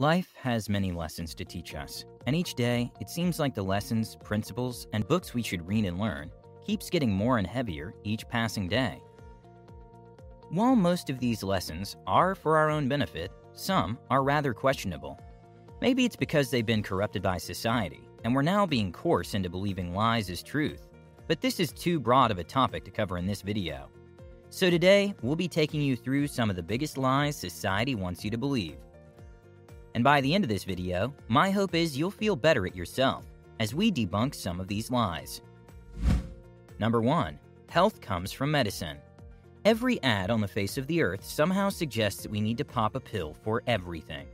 Life has many lessons to teach us, and each day it seems like the lessons, principles, and books we should read and learn keeps getting more and heavier each passing day. While most of these lessons are for our own benefit, some are rather questionable. Maybe it's because they've been corrupted by society, and we're now being coerced into believing lies as truth. But this is too broad of a topic to cover in this video. So today, we'll be taking you through some of the biggest lies society wants you to believe. And by the end of this video, my hope is you'll feel better at yourself as we debunk some of these lies. Number 1. Health comes from medicine. Every ad on the face of the earth somehow suggests that we need to pop a pill for everything.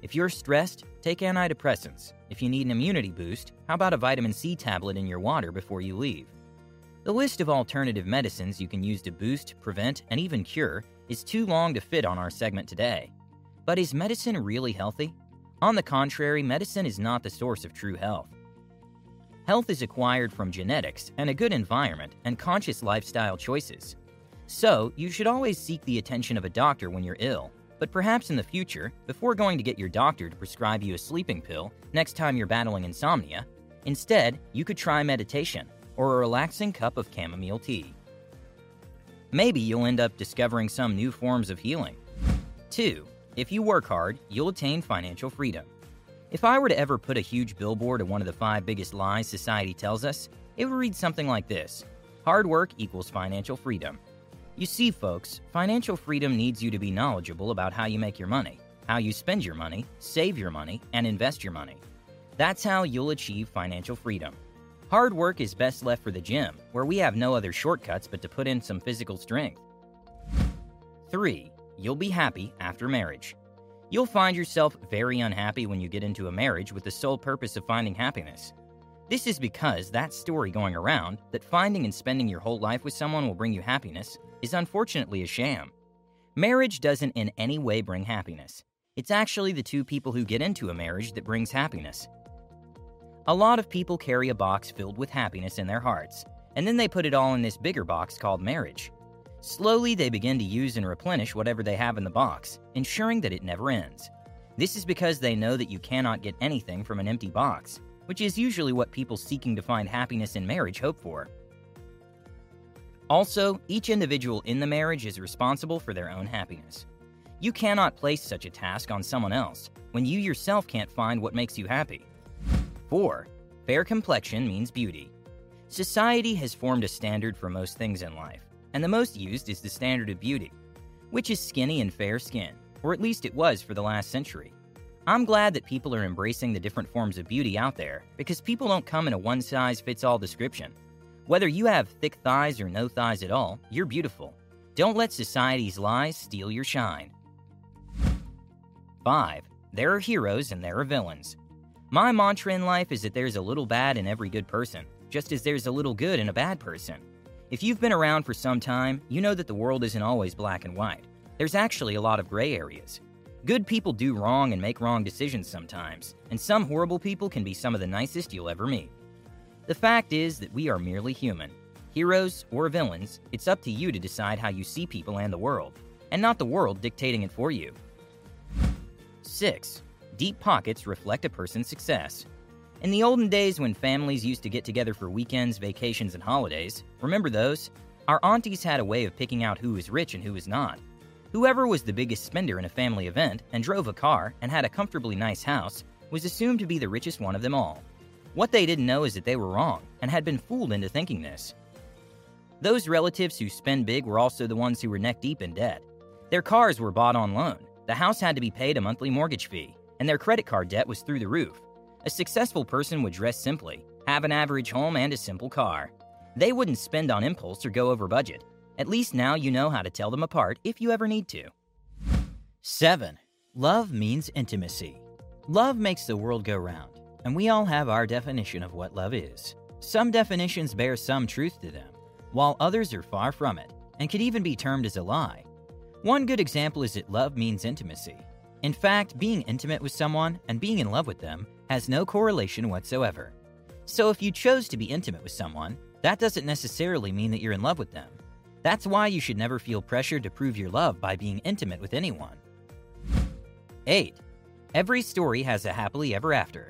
If you're stressed, take antidepressants. If you need an immunity boost, how about a vitamin C tablet in your water before you leave? The list of alternative medicines you can use to boost, prevent, and even cure is too long to fit on our segment today. But is medicine really healthy? On the contrary, medicine is not the source of true health. Health is acquired from genetics and a good environment and conscious lifestyle choices. So, you should always seek the attention of a doctor when you're ill, but perhaps in the future, before going to get your doctor to prescribe you a sleeping pill next time you're battling insomnia, instead, you could try meditation or a relaxing cup of chamomile tea. Maybe you'll end up discovering some new forms of healing. 2. If you work hard, you'll attain financial freedom. If I were to ever put a huge billboard of one of the five biggest lies society tells us, it would read something like this Hard work equals financial freedom. You see, folks, financial freedom needs you to be knowledgeable about how you make your money, how you spend your money, save your money, and invest your money. That's how you'll achieve financial freedom. Hard work is best left for the gym, where we have no other shortcuts but to put in some physical strength. 3. You'll be happy after marriage. You'll find yourself very unhappy when you get into a marriage with the sole purpose of finding happiness. This is because that story going around, that finding and spending your whole life with someone will bring you happiness, is unfortunately a sham. Marriage doesn't in any way bring happiness. It's actually the two people who get into a marriage that brings happiness. A lot of people carry a box filled with happiness in their hearts, and then they put it all in this bigger box called marriage. Slowly, they begin to use and replenish whatever they have in the box, ensuring that it never ends. This is because they know that you cannot get anything from an empty box, which is usually what people seeking to find happiness in marriage hope for. Also, each individual in the marriage is responsible for their own happiness. You cannot place such a task on someone else when you yourself can't find what makes you happy. 4. Fair complexion means beauty. Society has formed a standard for most things in life, and the most used is the standard of beauty, which is skinny and fair skin, or at least it was for the last century. I'm glad that people are embracing the different forms of beauty out there because people don't come in a one size fits all description. Whether you have thick thighs or no thighs at all, you're beautiful. Don't let society's lies steal your shine. 5. There are heroes and there are villains. My mantra in life is that there's a little bad in every good person, just as there's a little good in a bad person. If you've been around for some time, you know that the world isn't always black and white. There's actually a lot of gray areas. Good people do wrong and make wrong decisions sometimes, and some horrible people can be some of the nicest you'll ever meet. The fact is that we are merely human. Heroes or villains, it's up to you to decide how you see people and the world, and not the world dictating it for you. 6. Deep pockets reflect a person's success. In the olden days when families used to get together for weekends, vacations, and holidays, remember those? Our aunties had a way of picking out who was rich and who was not. Whoever was the biggest spender in a family event and drove a car and had a comfortably nice house was assumed to be the richest one of them all. What they didn't know is that they were wrong and had been fooled into thinking this. Those relatives who spend big were also the ones who were neck deep in debt. Their cars were bought on loan, the house had to be paid a monthly mortgage fee, and their credit card debt was through the roof. A successful person would dress simply, have an average home, and a simple car. They wouldn't spend on impulse or go over budget. At least now you know how to tell them apart if you ever need to. 7. Love means intimacy. Love makes the world go round, and we all have our definition of what love is. Some definitions bear some truth to them, while others are far from it and could even be termed as a lie. One good example is that love means intimacy. In fact, being intimate with someone and being in love with them has no correlation whatsoever. So if you chose to be intimate with someone, that doesn't necessarily mean that you're in love with them. That's why you should never feel pressured to prove your love by being intimate with anyone. 8. Every story has a happily ever after.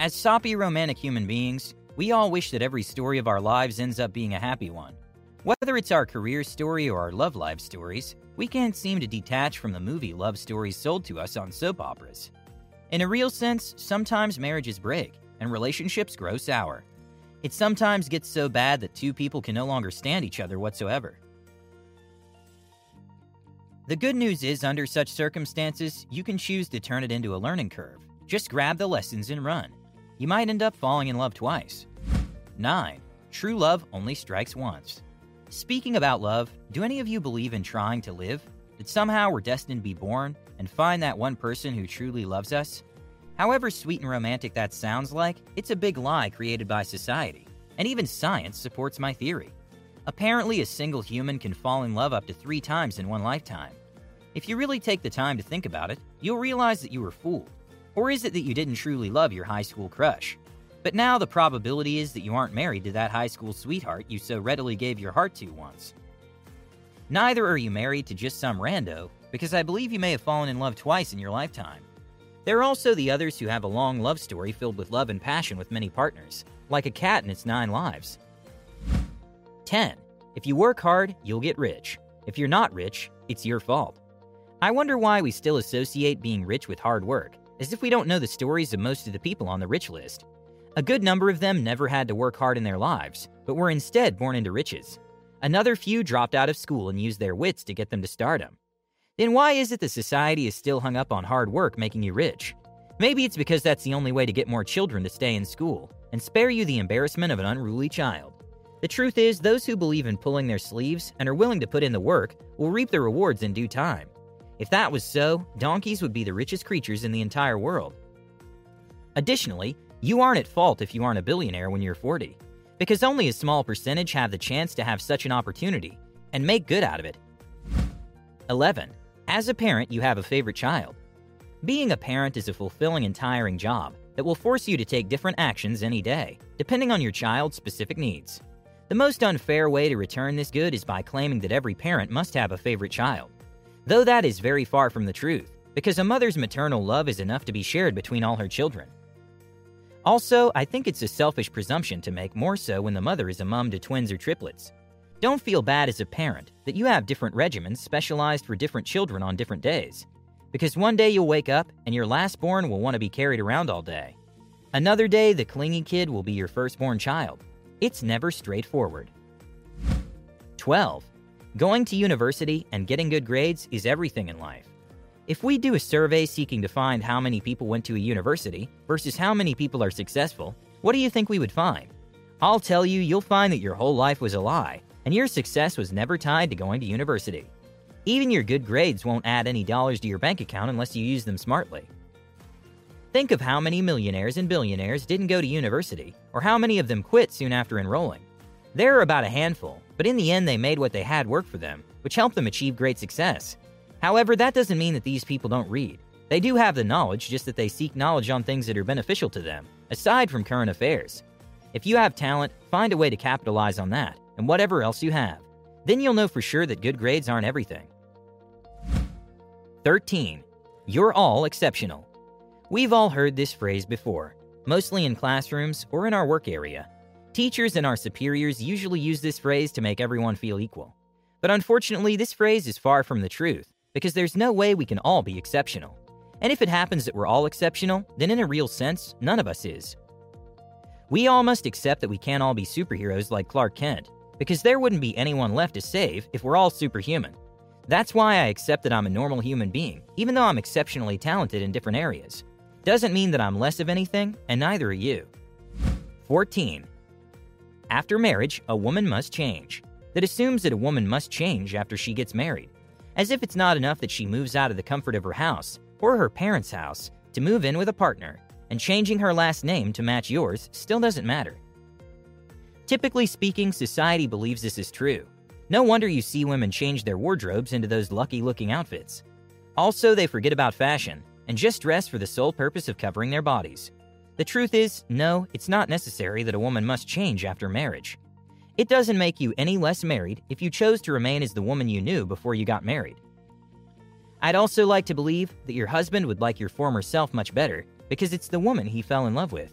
As soppy romantic human beings, we all wish that every story of our lives ends up being a happy one. Whether it's our career story or our love life stories, we can't seem to detach from the movie love stories sold to us on soap operas. In a real sense, sometimes marriages break and relationships grow sour. It sometimes gets so bad that two people can no longer stand each other whatsoever. The good news is, under such circumstances, you can choose to turn it into a learning curve. Just grab the lessons and run. You might end up falling in love twice. 9. True love only strikes once. Speaking about love, do any of you believe in trying to live? That somehow we're destined to be born and find that one person who truly loves us? However sweet and romantic that sounds like, it's a big lie created by society. And even science supports my theory. Apparently, a single human can fall in love up to three times in one lifetime. If you really take the time to think about it, you'll realize that you were fooled. Or is it that you didn't truly love your high school crush? But now the probability is that you aren't married to that high school sweetheart you so readily gave your heart to once. Neither are you married to just some rando, because I believe you may have fallen in love twice in your lifetime. There are also the others who have a long love story filled with love and passion with many partners, like a cat in its nine lives. 10. If you work hard, you'll get rich. If you're not rich, it's your fault. I wonder why we still associate being rich with hard work, as if we don't know the stories of most of the people on the rich list. A good number of them never had to work hard in their lives, but were instead born into riches. Another few dropped out of school and used their wits to get them to stardom. Then why is it that society is still hung up on hard work making you rich? Maybe it's because that's the only way to get more children to stay in school and spare you the embarrassment of an unruly child. The truth is, those who believe in pulling their sleeves and are willing to put in the work will reap the rewards in due time. If that was so, donkeys would be the richest creatures in the entire world. Additionally, you aren't at fault if you aren't a billionaire when you're 40, because only a small percentage have the chance to have such an opportunity and make good out of it. 11. As a parent, you have a favorite child. Being a parent is a fulfilling and tiring job that will force you to take different actions any day, depending on your child's specific needs. The most unfair way to return this good is by claiming that every parent must have a favorite child. Though that is very far from the truth, because a mother's maternal love is enough to be shared between all her children. Also, I think it's a selfish presumption to make more so when the mother is a mom to twins or triplets. Don't feel bad as a parent that you have different regimens specialized for different children on different days. Because one day you'll wake up and your lastborn will want to be carried around all day. Another day, the clingy kid will be your firstborn child. It's never straightforward. 12. Going to university and getting good grades is everything in life. If we do a survey seeking to find how many people went to a university versus how many people are successful, what do you think we would find? I'll tell you, you'll find that your whole life was a lie, and your success was never tied to going to university. Even your good grades won't add any dollars to your bank account unless you use them smartly. Think of how many millionaires and billionaires didn't go to university, or how many of them quit soon after enrolling. There are about a handful, but in the end, they made what they had work for them, which helped them achieve great success. However, that doesn't mean that these people don't read. They do have the knowledge, just that they seek knowledge on things that are beneficial to them, aside from current affairs. If you have talent, find a way to capitalize on that, and whatever else you have. Then you'll know for sure that good grades aren't everything. 13. You're all exceptional. We've all heard this phrase before, mostly in classrooms or in our work area. Teachers and our superiors usually use this phrase to make everyone feel equal. But unfortunately, this phrase is far from the truth because there's no way we can all be exceptional. And if it happens that we're all exceptional, then in a real sense, none of us is. We all must accept that we can't all be superheroes like Clark Kent, because there wouldn't be anyone left to save if we're all superhuman. That's why I accept that I'm a normal human being, even though I'm exceptionally talented in different areas. Doesn't mean that I'm less of anything, and neither are you. 14. After marriage, a woman must change. That assumes that a woman must change after she gets married. As if it's not enough that she moves out of the comfort of her house, or her parents' house, to move in with a partner, and changing her last name to match yours still doesn't matter. Typically speaking, society believes this is true. No wonder you see women change their wardrobes into those lucky looking outfits. Also, they forget about fashion and just dress for the sole purpose of covering their bodies. The truth is, no, it's not necessary that a woman must change after marriage. It doesn't make you any less married if you chose to remain as the woman you knew before you got married. I'd also like to believe that your husband would like your former self much better because it's the woman he fell in love with.